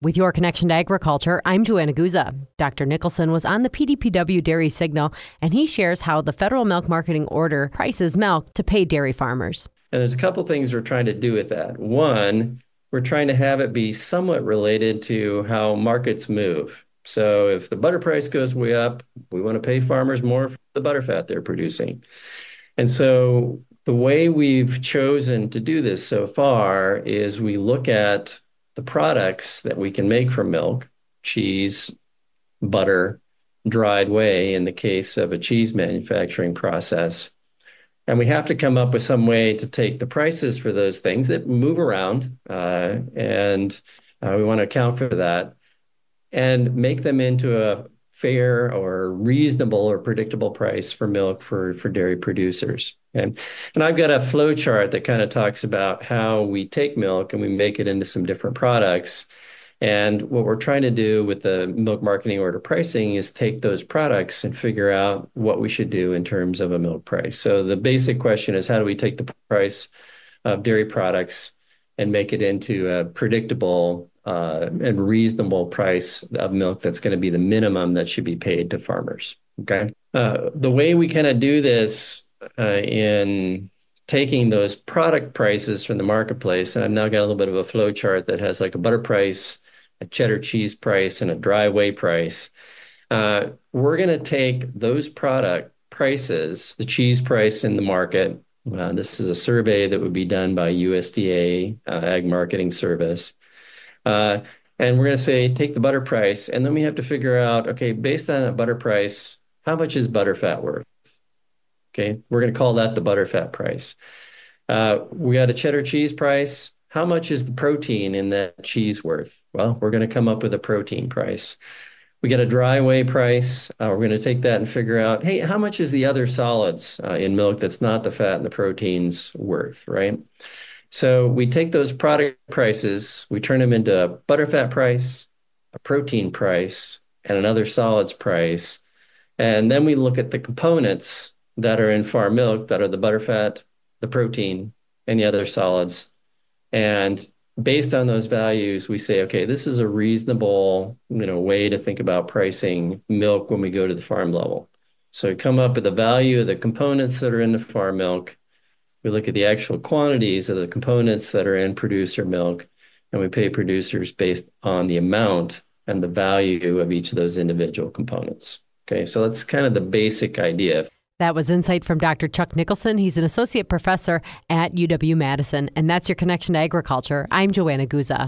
With your connection to agriculture, I'm Joanna Guza. Dr. Nicholson was on the PDPW Dairy Signal, and he shares how the federal milk marketing order prices milk to pay dairy farmers. And there's a couple things we're trying to do with that. One, we're trying to have it be somewhat related to how markets move. So if the butter price goes way up, we want to pay farmers more for the butter fat they're producing. And so the way we've chosen to do this so far is we look at the products that we can make from milk, cheese, butter, dried whey in the case of a cheese manufacturing process. And we have to come up with some way to take the prices for those things that move around, uh, and uh, we want to account for that and make them into a fair or reasonable or predictable price for milk for, for dairy producers. And, and I've got a flow chart that kind of talks about how we take milk and we make it into some different products. And what we're trying to do with the milk marketing order pricing is take those products and figure out what we should do in terms of a milk price. So the basic question is how do we take the price of dairy products and make it into a predictable uh, and reasonable price of milk that's going to be the minimum that should be paid to farmers. Okay. Uh, the way we kind of do this in taking those product prices from the marketplace, and I've now got a little bit of a flow chart that has like a butter price, a cheddar cheese price, and a dry whey price. Uh, we're going to take those product prices, the cheese price in the market. Uh, this is a survey that would be done by USDA uh, Ag Marketing Service uh, and we're going to say, take the butter price. And then we have to figure out, okay, based on that butter price, how much is butter fat worth? Okay, we're going to call that the butterfat price. Uh, we got a cheddar cheese price. How much is the protein in that cheese worth? Well, we're going to come up with a protein price. We get a dry whey price. Uh, we're going to take that and figure out, hey, how much is the other solids uh, in milk that's not the fat and the proteins worth, right? So we take those product prices, we turn them into a butterfat price, a protein price, and another solids price. And then we look at the components that are in farm milk that are the butterfat, the protein, and the other solids. And based on those values, we say, okay, this is a reasonable, you know, way to think about pricing milk when we go to the farm level. So we come up with the value of the components that are in the farm milk we look at the actual quantities of the components that are in producer milk, and we pay producers based on the amount and the value of each of those individual components. Okay, so that's kind of the basic idea. That was insight from Dr. Chuck Nicholson. He's an associate professor at UW Madison, and that's your connection to agriculture. I'm Joanna Guza.